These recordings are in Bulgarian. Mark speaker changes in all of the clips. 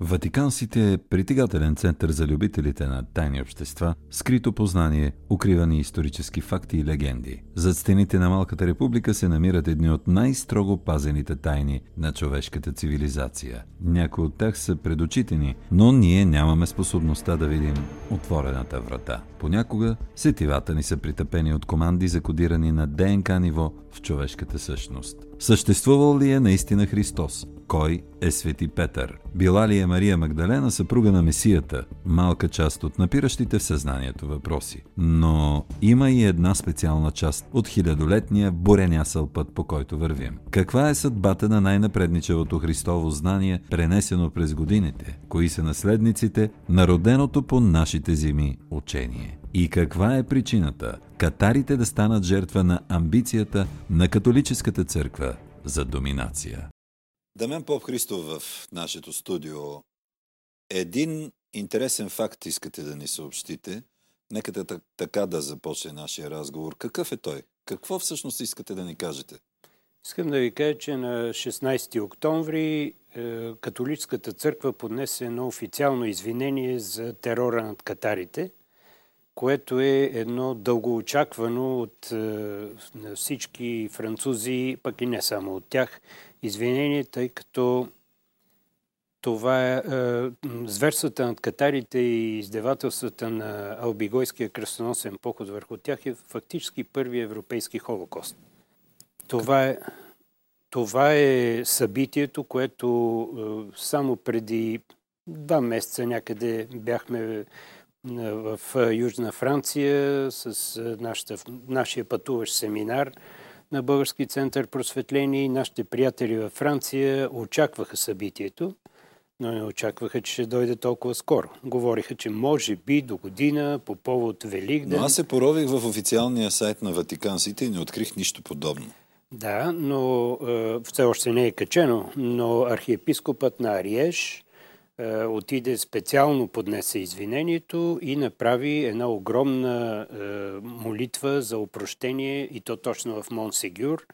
Speaker 1: Ватикансите е притегателен център за любителите на тайни общества, скрито познание, укривани исторически факти и легенди. Зад стените на Малката република се намират едни от най-строго пазените тайни на човешката цивилизация. Някои от тях са пред очите ни, но ние нямаме способността да видим отворената врата. Понякога сетивата ни са притъпени от команди, закодирани на ДНК ниво в човешката същност. Съществувал ли е наистина Христос? Кой е Свети Петър? Била ли е Мария Магдалена съпруга на Месията? Малка част от напиращите в съзнанието въпроси. Но има и една специална част от хилядолетния буренясъл път, по който вървим. Каква е съдбата на най-напредничевото Христово знание, пренесено през годините? Кои са наследниците на роденото по нашите зими учение? И каква е причината катарите да станат жертва на амбицията на католическата църква за доминация?
Speaker 2: Дамен Поп Христов в нашето студио. Един интересен факт искате да ни съобщите. Нека така да започне нашия разговор. Какъв е той? Какво всъщност искате да ни кажете?
Speaker 3: Искам да ви кажа, че на 16 октомври е, католическата църква поднесе едно официално извинение за терора над катарите, което е едно дългоочаквано от е, всички французи, пък и не само от тях, извинение, тъй като това е, е зверствата над катарите и издевателствата на Албигойския кръстоносен поход върху тях е фактически първи европейски холокост. Това е, това е събитието, което е, само преди два месеца някъде бяхме в Южна Франция с нашата, нашия пътуващ семинар – на Български център просветление и нашите приятели във Франция очакваха събитието, но не очакваха, че ще дойде толкова скоро. Говориха, че може би до година по повод Великден.
Speaker 2: Но аз се порових в официалния сайт на Ватикансите и не открих нищо подобно.
Speaker 3: Да, но е, все още не е качено, но архиепископът на Ариеш отиде специално поднесе извинението и направи една огромна е, молитва за опрощение и то точно в Монсегюр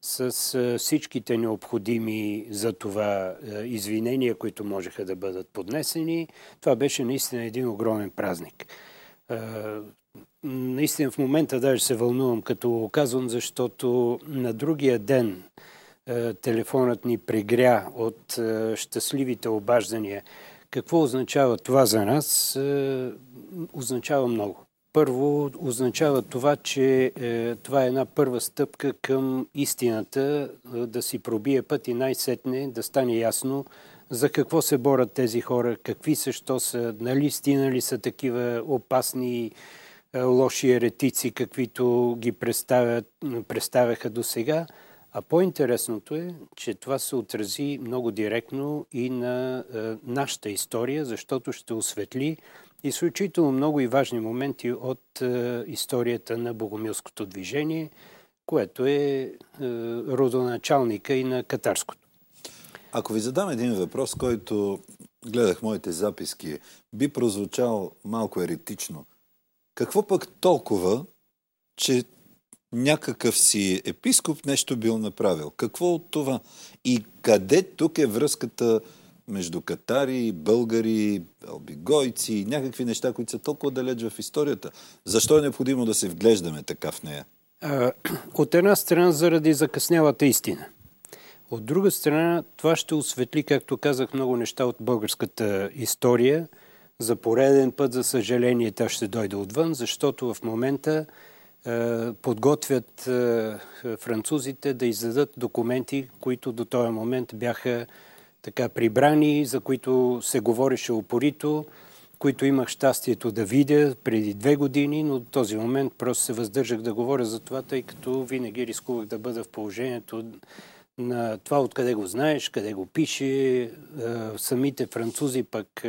Speaker 3: с е, всичките необходими за това извинения, които можеха да бъдат поднесени. Това беше наистина един огромен празник. Наистина в момента даже се вълнувам, като го казвам, защото на другия ден е, телефонът ни прегря от е, щастливите обаждания. Какво означава това за нас? Е, означава много. Първо, означава това, че това е една първа стъпка към истината, да си пробие път и най-сетне да стане ясно за какво се борят тези хора, какви са, що са, нали стинали са такива опасни лоши еретици, каквито ги представяха до сега. А по-интересното е, че това се отрази много директно и на е, нашата история, защото ще осветли изключително много и важни моменти от е, историята на Богомилското движение, което е, е родоначалника и на катарското.
Speaker 2: Ако ви задам един въпрос, който гледах моите записки, би прозвучал малко еретично. Какво пък толкова, че някакъв си епископ нещо бил направил. Какво от това? И къде тук е връзката между катари, българи, албигойци, някакви неща, които са толкова далеч в историята? Защо е необходимо да се вглеждаме така в нея?
Speaker 3: От една страна заради закъснялата истина. От друга страна, това ще осветли, както казах, много неща от българската история. За пореден път, за съжаление, тя ще дойде отвън, защото в момента подготвят е, французите да издадат документи, които до този момент бяха така прибрани, за които се говореше упорито, които имах щастието да видя преди две години, но до този момент просто се въздържах да говоря за това, тъй като винаги рискувах да бъда в положението на това откъде го знаеш, къде го пише. Е, самите французи пък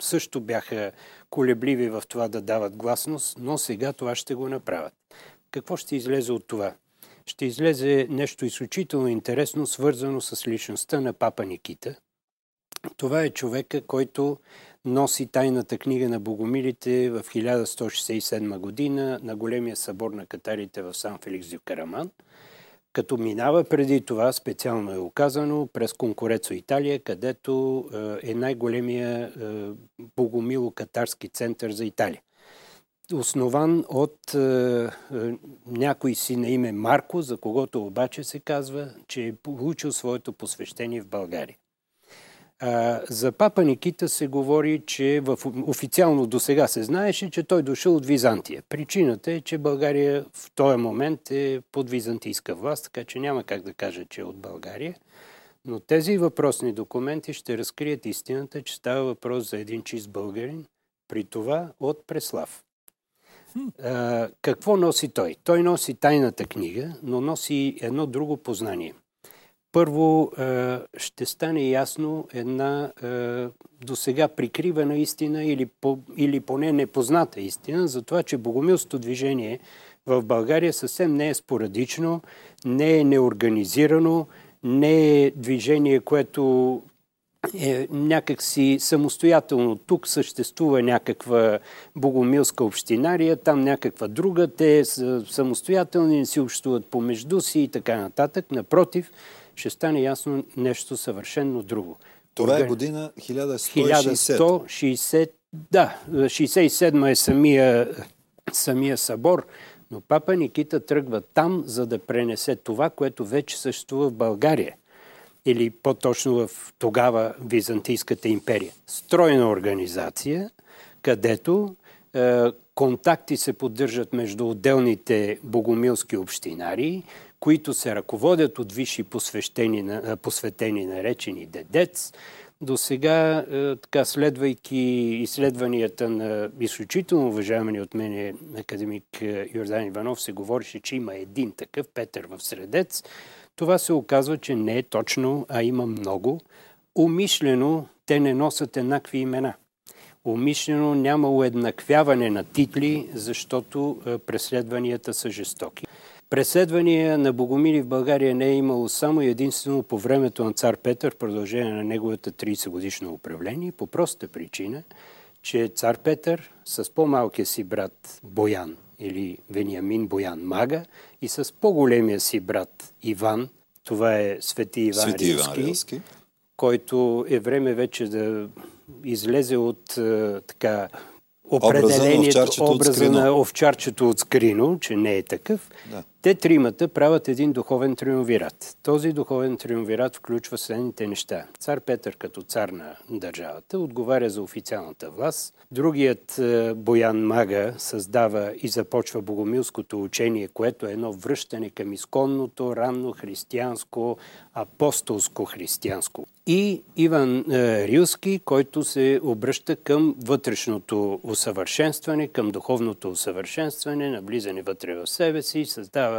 Speaker 3: също бяха колебливи в това да дават гласност, но сега това ще го направят. Какво ще излезе от това? Ще излезе нещо изключително интересно, свързано с личността на папа Никита. Това е човека, който носи тайната книга на богомилите в 1167 година на големия събор на катарите в Сан Феликс дю Караман. Като минава преди това, специално е оказано, през Конкурецо Италия, където е най-големия богомило-катарски център за Италия. Основан от е, някой си на име Марко, за когото обаче се казва, че е получил своето посвещение в България. А, за папа Никита се говори, че в, официално до сега се знаеше, че той дошъл от Византия. Причината е, че България в този момент е под византийска власт, така че няма как да кажа, че е от България. Но тези въпросни документи ще разкрият истината, че става въпрос за един чист българин, при това от Преслав. А, какво носи той? Той носи тайната книга, но носи едно друго познание. Първо ще стане ясно една до сега прикривана истина или, по, или поне непозната истина за това, че богомилското движение в България съвсем не е спорадично, не е неорганизирано, не е движение, което е някакси самостоятелно. Тук съществува някаква богомилска общинария, там някаква друга, те са самостоятелни, си общуват помежду си и така нататък. Напротив, ще стане ясно нещо съвършенно друго.
Speaker 2: Това е година 1160.
Speaker 3: 1160, да, 67 е самия, самия събор, но папа Никита тръгва там, за да пренесе това, което вече съществува в България. Или по-точно в тогава Византийската империя. Стройна организация, където е, контакти се поддържат между отделните богомилски общинари, които се ръководят от висши посветени, посветени наречени дедец. До сега, така, следвайки изследванията на изключително уважавани от мен академик Йордан Иванов, се говореше, че има един такъв, Петър в Средец. Това се оказва, че не е точно, а има много. Умишлено те не носят еднакви имена. Умишлено няма уеднаквяване на титли, защото преследванията са жестоки. Преследвания на богомили в България не е имало само единствено по времето на цар Петър продължение на неговата 30 годишно управление, по проста причина, че цар Петър с по-малкия си брат Боян или Вениамин Боян Мага и с по-големия си брат Иван, това е Свети Иван, Свети Иван Рилски, който е време вече да излезе от така определението, образа на овчарчето от Скрино, че не е такъв, да. Те тримата правят един духовен триумвират. Този духовен триумвират включва следните неща. Цар Петър като цар на държавата отговаря за официалната власт. Другият е, Боян Мага създава и започва богомилското учение, което е едно връщане към изконното, ранно християнско, апостолско християнско. И Иван е, Рилски, който се обръща към вътрешното усъвършенстване, към духовното усъвършенстване, наблизане вътре в себе си, създава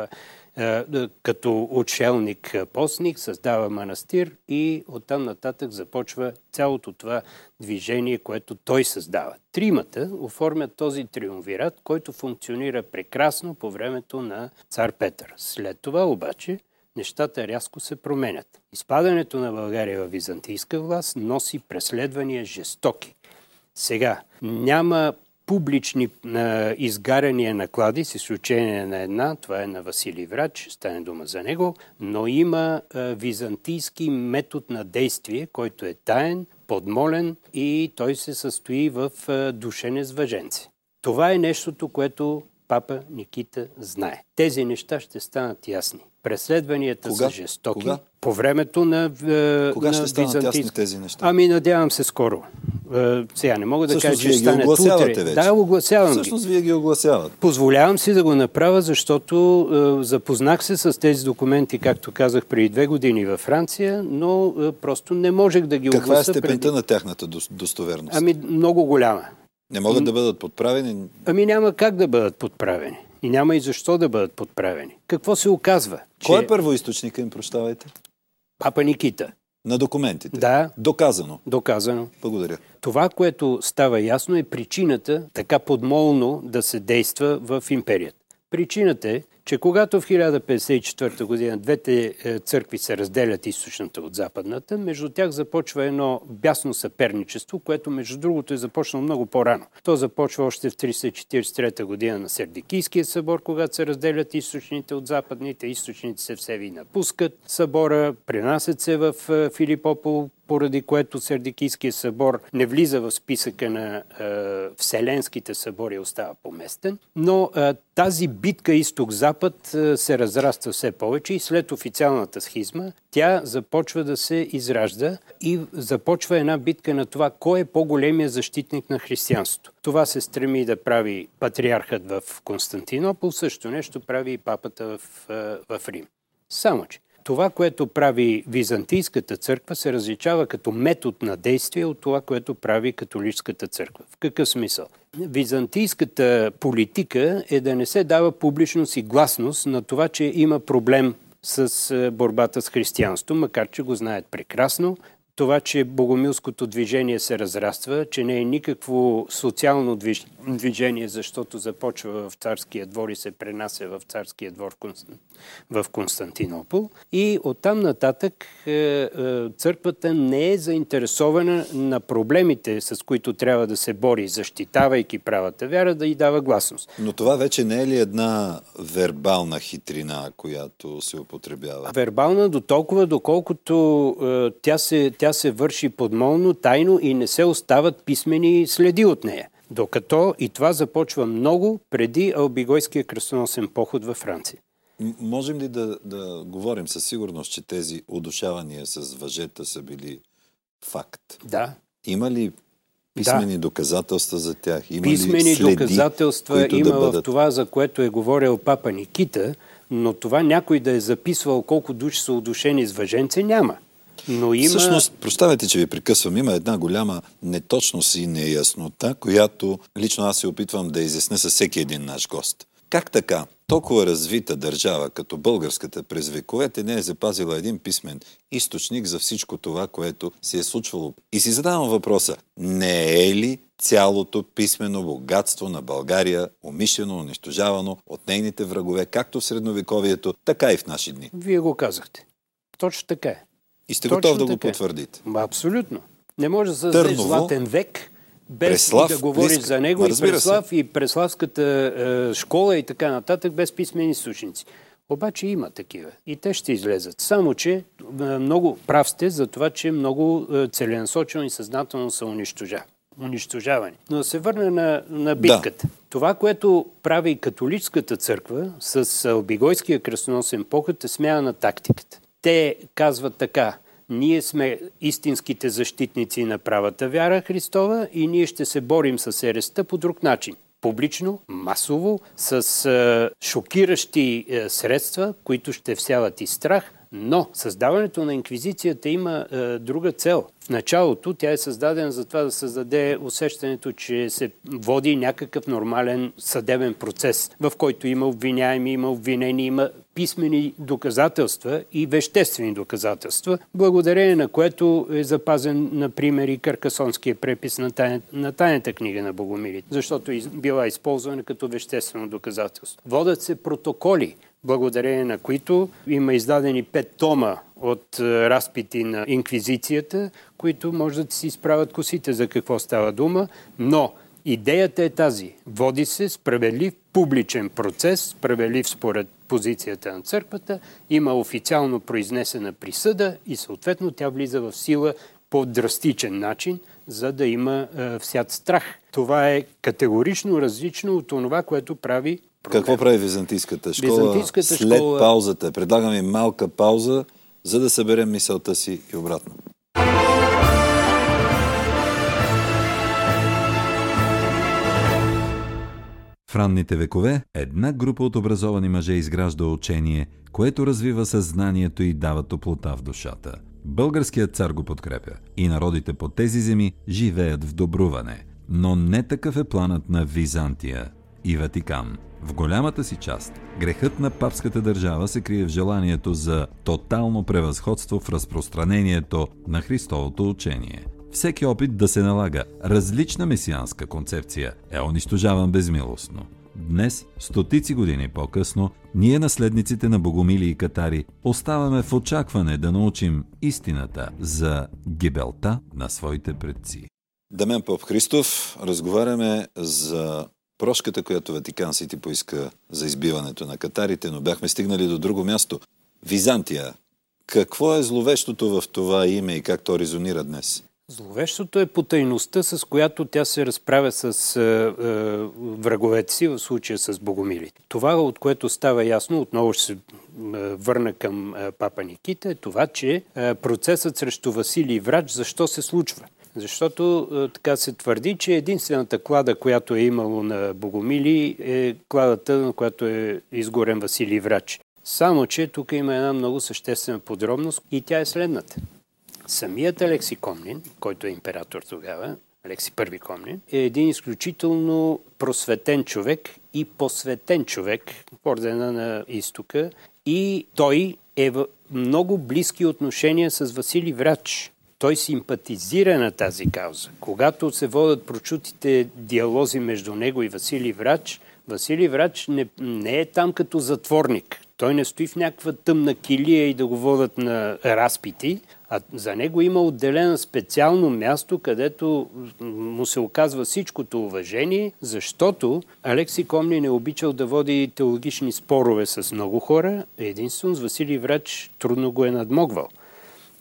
Speaker 3: е, като отшелник постник, създава манастир и оттам нататък започва цялото това движение, което той създава. Тримата оформят този триумвират, който функционира прекрасно по времето на цар Петър. След това обаче нещата рязко се променят. Изпадането на България в византийска власт носи преследвания жестоки. Сега, няма публични а, изгаряния на клади, с изключение на една, това е на Василий Врач, стане дума за него, но има а, византийски метод на действие, който е таен, подмолен и той се състои в а, душене с въженци. Това е нещото, което папа Никита знае. Тези неща ще станат ясни. Преследванията Кога? са жестоки. Кога? По времето на
Speaker 2: е, Кога на ще станат Византийск... ясни тези неща?
Speaker 3: Ами надявам се скоро. Е, сега не мога да кажа, че ще стане утре. Вече. Да, огласявам
Speaker 2: Всъщност вие ги огласявате.
Speaker 3: Позволявам си да го направя, защото е, запознах се с тези документи, както казах, преди две години във Франция, но е, просто не можех да ги
Speaker 2: Каква
Speaker 3: оглася.
Speaker 2: Каква е степента преди... на тяхната достоверност?
Speaker 3: Ами много голяма.
Speaker 2: Не могат да бъдат подправени?
Speaker 3: Ами няма как да бъдат подправени. И няма и защо да бъдат подправени. Какво се оказва?
Speaker 2: Кой че... е първоисточника им, прощавайте?
Speaker 3: Папа Никита.
Speaker 2: На документите?
Speaker 3: Да.
Speaker 2: Доказано?
Speaker 3: Доказано.
Speaker 2: Благодаря.
Speaker 3: Това, което става ясно е причината така подмолно да се действа в империята. Причината е, че когато в 1054 година двете е, църкви се разделят източната от западната, между тях започва едно бясно съперничество, което между другото е започнало много по-рано. То започва още в 343 година на Сердикийския събор, когато се разделят източните от западните. Източните се все ви напускат събора, пренасят се в е, Филипопол, поради което Сердикийския събор не влиза в списъка на е, Вселенските събори, остава поместен. Но е, тази битка изток-запад е, се разраства все повече и след официалната схизма тя започва да се изражда и започва една битка на това кой е по-големия защитник на християнството. Това се стреми да прави патриархът в Константинопол, също нещо прави и папата в, в Рим. Само, че това, което прави Византийската църква, се различава като метод на действие от това, което прави католическата църква. В какъв смисъл? Византийската политика е да не се дава публичност и гласност на това, че има проблем с е, борбата с християнство, макар че го знаят прекрасно това, че богомилското движение се разраства, че не е никакво социално движение, защото започва в царския двор и се пренася в царския двор в Константинопол. И оттам нататък е, е, църквата не е заинтересована на проблемите, с които трябва да се бори, защитавайки правата вяра, да й дава гласност.
Speaker 2: Но това вече не е ли една вербална хитрина, която се употребява?
Speaker 3: Вербална до толкова, доколкото е, тя се тя се върши подмолно, тайно и не се остават писмени следи от нея. Докато и това започва много преди Албигойския кръстоносен поход във Франция.
Speaker 2: Можем ли да, да говорим със сигурност, че тези удушавания с въжета са били факт?
Speaker 3: Да.
Speaker 2: Има ли писмени да. доказателства за тях? Има
Speaker 3: писмени
Speaker 2: ли следи,
Speaker 3: доказателства има да бъдат... в това, за което е говорил папа Никита, но това някой да е записвал колко души са удушени с въженце няма. Но има...
Speaker 2: Всъщност, прощавайте, че ви прекъсвам, има една голяма неточност и неяснота, която лично аз се опитвам да изясня със всеки един наш гост. Как така толкова развита държава, като българската през вековете, не е запазила един писмен източник за всичко това, което се е случвало? И си задавам въпроса, не е ли цялото писмено богатство на България умишлено унищожавано от нейните врагове, както в средновековието, така и в наши дни?
Speaker 3: Вие го казахте. Точно така е.
Speaker 2: И сте готов да го потвърдите?
Speaker 3: Абсолютно. Не може да създадеш златен век, без Преслав, да говориш близък. за него, и Преслав, се. и Преславската е, школа и така нататък, без писмени източници. Обаче има такива и те ще излезат. Само, че е, много прав сте за това, че много е, целенасочено и съзнателно са унищожавани. унищожавани. Но да се върне на, на битката. Да. Това, което прави и католическата църква с Обигойския кръстоносен поход е смяна на тактиката. Те казват така, ние сме истинските защитници на правата вяра Христова и ние ще се борим с ереста по друг начин. Публично, масово, с е, шокиращи е, средства, които ще всяват и страх, но създаването на инквизицията има е, друга цел. В началото тя е създадена за това да създаде усещането, че се води някакъв нормален съдебен процес, в който има обвиняеми, има обвинени, има писмени доказателства и веществени доказателства, благодарение на което е запазен, например, и Каркасонския препис на, тайн, на тайната книга на Богомилите, защото била използвана като веществено доказателство. Водят се протоколи, благодарение на които има издадени пет тома от е, разпити на инквизицията, които може да си изправят косите за какво става дума, но идеята е тази. Води се справедлив публичен процес, справедлив според позицията на църквата, има официално произнесена присъда и съответно тя влиза в сила по драстичен начин, за да има е, всят страх. Това е категорично различно от това, което прави
Speaker 2: проблем. Какво прави византийската школа византийската след школа... паузата? Предлагаме малка пауза, за да съберем мисълта си и обратно.
Speaker 1: В ранните векове една група от образовани мъже изгражда учение, което развива съзнанието и дава топлота в душата. Българският цар го подкрепя и народите по тези земи живеят в добруване. Но не такъв е планът на Византия и Ватикан. В голямата си част грехът на папската държава се крие в желанието за тотално превъзходство в разпространението на Христовото учение. Всеки опит да се налага различна месианска концепция е унищожаван безмилостно. Днес, стотици години по-късно, ние наследниците на богомили и катари оставаме в очакване да научим истината за гибелта на своите предци.
Speaker 2: Дамен Поп Христов, разговаряме за прошката, която Ватикан Сити поиска за избиването на катарите, но бяхме стигнали до друго място. Византия. Какво е зловещото в това име и как то резонира днес?
Speaker 3: Зловещото е потайността, с която тя се разправя с е, е, враговете си, в случая с богомилите. Това, от което става ясно, отново ще се е, върна към е, папа Никита, е това, че е, процесът срещу Василий Врач защо се случва. Защото е, така се твърди, че единствената клада, която е имало на Богомили, е кладата, на която е изгорен Василий Врач. Само, че тук има една много съществена подробност и тя е следната. Самият Алекси Комнин, който е император тогава, Алекси Първи Комнин, е един изключително просветен човек и посветен човек в ордена на изтока и той е в много близки отношения с Васили Врач. Той симпатизира на тази кауза. Когато се водят прочутите диалози между него и Васили Врач, Васили Врач не, не е там като затворник. Той не стои в някаква тъмна килия и да го водят на разпити, а за него има отделено специално място, където му се оказва всичкото уважение, защото Алекси Комни не обичал да води теологични спорове с много хора, единствено с Василий Врач трудно го е надмогвал.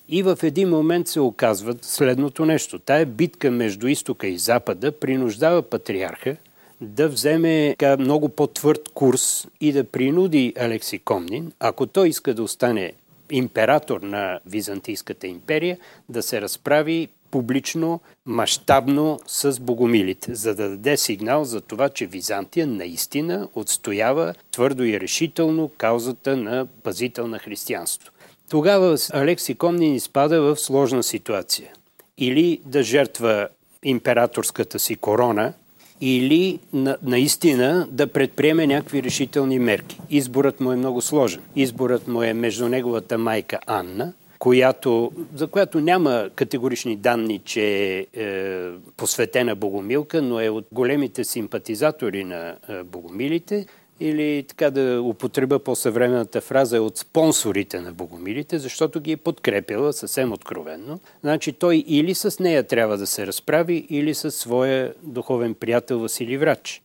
Speaker 3: И в един момент се оказва следното нещо. Тая битка между изтока и запада принуждава патриарха да вземе много по-твърд курс и да принуди Алекси Комнин, ако той иска да остане император на Византийската империя, да се разправи публично, мащабно с богомилите, за да даде сигнал за това, че Византия наистина отстоява твърдо и решително каузата на пазител на християнство. Тогава Алекси Комнин изпада в сложна ситуация. Или да жертва императорската си корона, или на, наистина да предприеме някакви решителни мерки. Изборът му е много сложен. Изборът му е между неговата майка Анна, която, за която няма категорични данни, че е, е посветена Богомилка, но е от големите симпатизатори на е, Богомилите или така да употреба по-съвременната фраза от спонсорите на богомилите, защото ги е подкрепила съвсем откровенно. Значи той или с нея трябва да се разправи, или с своя духовен приятел Васили Врач.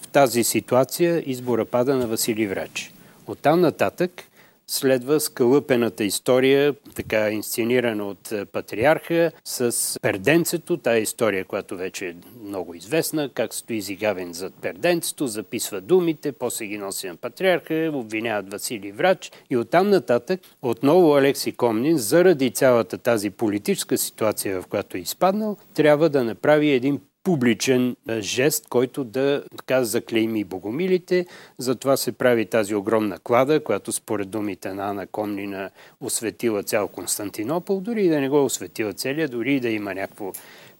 Speaker 3: В тази ситуация избора пада на Васили Врач. Оттам нататък следва скълъпената история, така инсценирана от е, патриарха, с перденцето, тая история, която вече е много известна, как стои Зигавен зад перденцето, записва думите, после ги носи на патриарха, обвиняват Василий Врач и оттам нататък отново Алекси Комнин, заради цялата тази политическа ситуация, в която е изпаднал, трябва да направи един публичен жест, който да така заклейми богомилите. Затова се прави тази огромна клада, която според думите на Ана Комнина осветила цял Константинопол, дори и да не го осветила целия, дори и да има някакво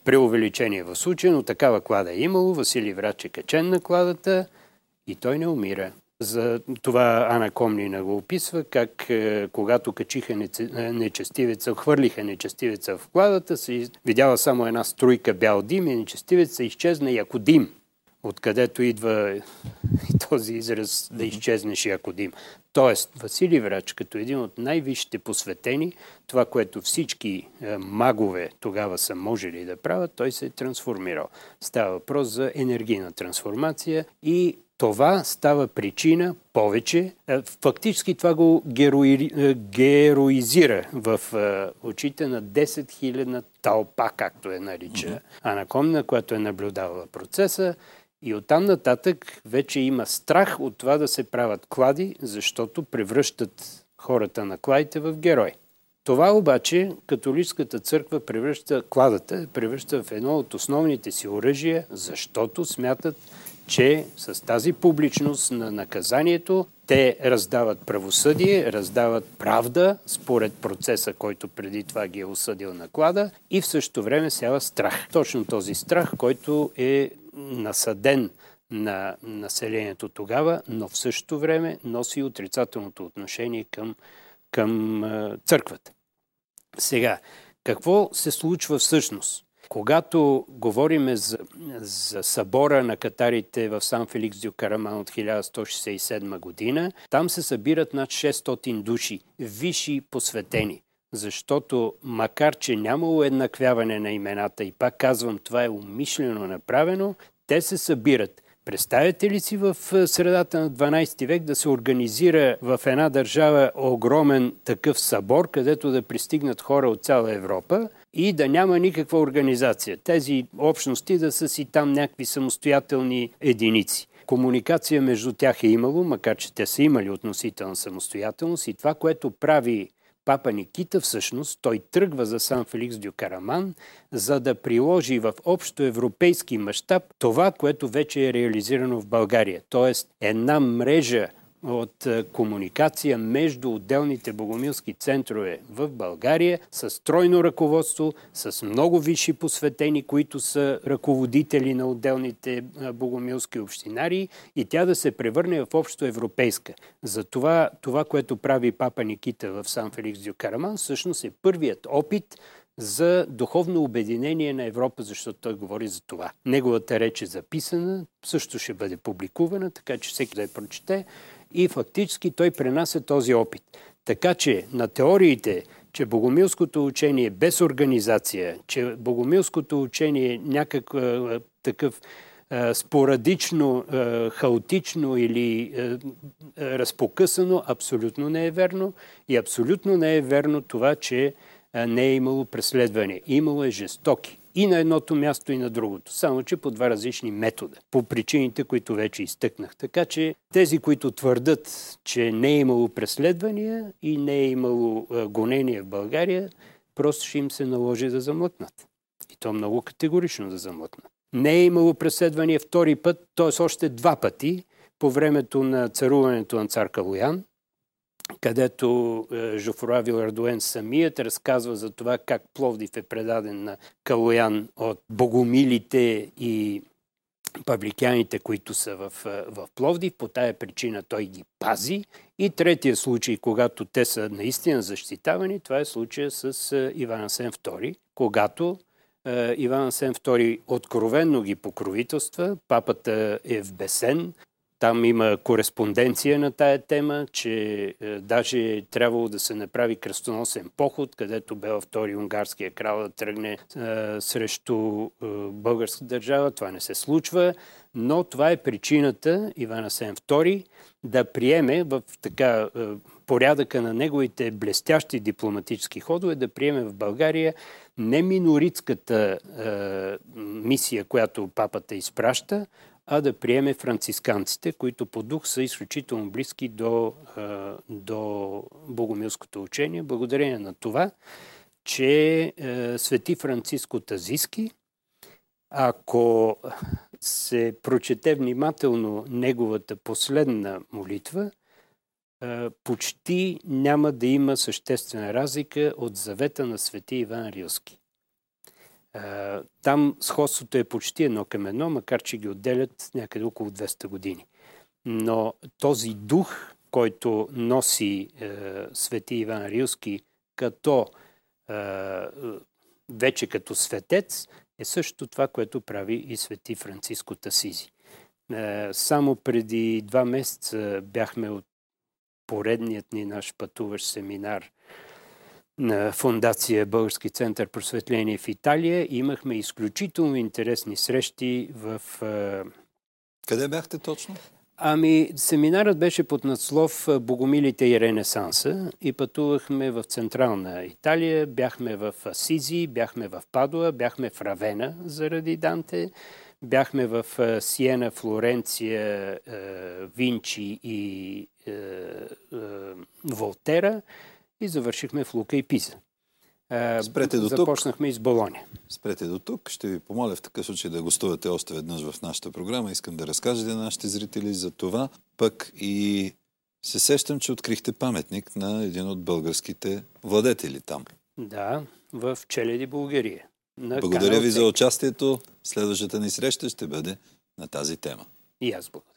Speaker 3: преувеличение в случая, но такава клада е имало. Василий Врач е качен на кладата и той не умира. За това Ана Комнина го описва, как е, когато качиха е, нечестивеца, хвърлиха нечестивеца в кладата, се видяла само една струйка бял дим и нечестивеца изчезна яко дим. Откъдето идва и този израз да изчезнеш яко дим. Тоест, Василий Врач, като един от най-висшите посветени, това, което всички е, магове тогава са можели да правят, той се е трансформирал. Става въпрос за енергийна трансформация и това става причина повече. Е, фактически това го герои, е, героизира в е, очите на 10 000 тълпа, както е нарича mm-hmm. Анакомна, която е наблюдавала процеса. И оттам нататък вече има страх от това да се правят клади, защото превръщат хората на кладите в герои. Това обаче католическата църква превръща кладата, превръща в едно от основните си оръжия, защото смятат, че с тази публичност на наказанието те раздават правосъдие, раздават правда според процеса, който преди това ги е осъдил на клада и в същото време сява страх. Точно този страх, който е насъден на населението тогава, но в същото време носи отрицателното отношение към, към църквата. Сега, какво се случва всъщност? Когато говорим за, за събора на катарите в Сан Феликс Дю Караман от 1167 година, там се събират над 600 души, висши посветени. Защото макар, че няма уеднаквяване на имената, и пак казвам, това е умишлено направено, те се събират. Представете ли си в средата на 12 век да се организира в една държава огромен такъв събор, където да пристигнат хора от цяла Европа и да няма никаква организация? Тези общности да са си там някакви самостоятелни единици. Комуникация между тях е имало, макар че те са имали относителна самостоятелност и това, което прави Папа Никита всъщност, той тръгва за Сан Феликс Дю Караман, за да приложи в общо европейски мащаб това, което вече е реализирано в България. Тоест една мрежа от е, комуникация между отделните богомилски центрове в България с стройно ръководство, с много висши посветени, които са ръководители на отделните е, богомилски общинари и тя да се превърне в общо европейска. Затова това, което прави папа Никита в Сан Феликс Дю Караман, всъщност е първият опит за духовно обединение на Европа, защото той говори за това. Неговата реч е записана, също ще бъде публикувана, така че всеки да я прочете и фактически той пренася този опит. Така че на теориите, че богомилското учение е без организация, че богомилското учение е някакъв такъв спорадично, хаотично или разпокъсано, абсолютно не е верно. И абсолютно не е верно това, че не е имало преследване. Имало е жестоки и на едното място, и на другото. Само, че по два различни метода. По причините, които вече изтъкнах. Така че тези, които твърдат, че не е имало преследвания и не е имало гонения в България, просто ще им се наложи да замлъкнат. И то много категорично да замлъкнат. Не е имало преследвания втори път, т.е. още два пъти, по времето на царуването на цар Калуян, където е, Жофруа Вилардуен самият разказва за това как Пловдив е предаден на Калоян от богомилите и павликяните, които са в, е, в Пловдив. По тая причина той ги пази. И третия случай, когато те са наистина защитавани, това е случая с е, Иван Асен II, когато Иван Асен II откровенно ги покровителства, папата е в бесен, там има кореспонденция на тая тема, че е, даже е трябвало да се направи кръстоносен поход, където бе втори унгарския крал да тръгне е, срещу е, българска държава. Това не се случва, но това е причината Иван Асен II да приеме в така порядъка на неговите блестящи дипломатически ходове, да приеме в България не миноритската е, мисия, която папата изпраща, а да приеме францисканците, които по дух са изключително близки до, до богомилското учение, благодарение на това, че свети Франциско Тазиски, ако се прочете внимателно неговата последна молитва, почти няма да има съществена разлика от завета на свети Иван Рилски. Там сходството е почти едно към едно, макар че ги отделят някъде около 200 години. Но този дух, който носи е, свети Иван Рилски като е, вече като светец, е също това, което прави и свети Франциско Тасизи. Е, само преди два месеца бяхме от поредният ни наш пътуващ семинар – на фундация Български център просветление в Италия. Имахме изключително интересни срещи в...
Speaker 2: Къде бяхте точно?
Speaker 3: Ами, семинарът беше под надслов Богомилите и Ренесанса и пътувахме в Централна Италия, бяхме в Асизи, бяхме в Падуа, бяхме в Равена заради Данте, бяхме в Сиена, Флоренция, Винчи и Волтера и завършихме в Лука и Пиза.
Speaker 2: Спрете до
Speaker 3: Започнахме тук. из Болония.
Speaker 2: Спрете до тук. Ще ви помоля в такъв случай да гостувате още веднъж в нашата програма. Искам да разкажете на нашите зрители за това. Пък и се сещам, че открихте паметник на един от българските владетели там.
Speaker 3: Да, в Челеди, България.
Speaker 2: Благодаря ви за участието. Следващата ни среща ще бъде на тази тема.
Speaker 3: И аз благодаря.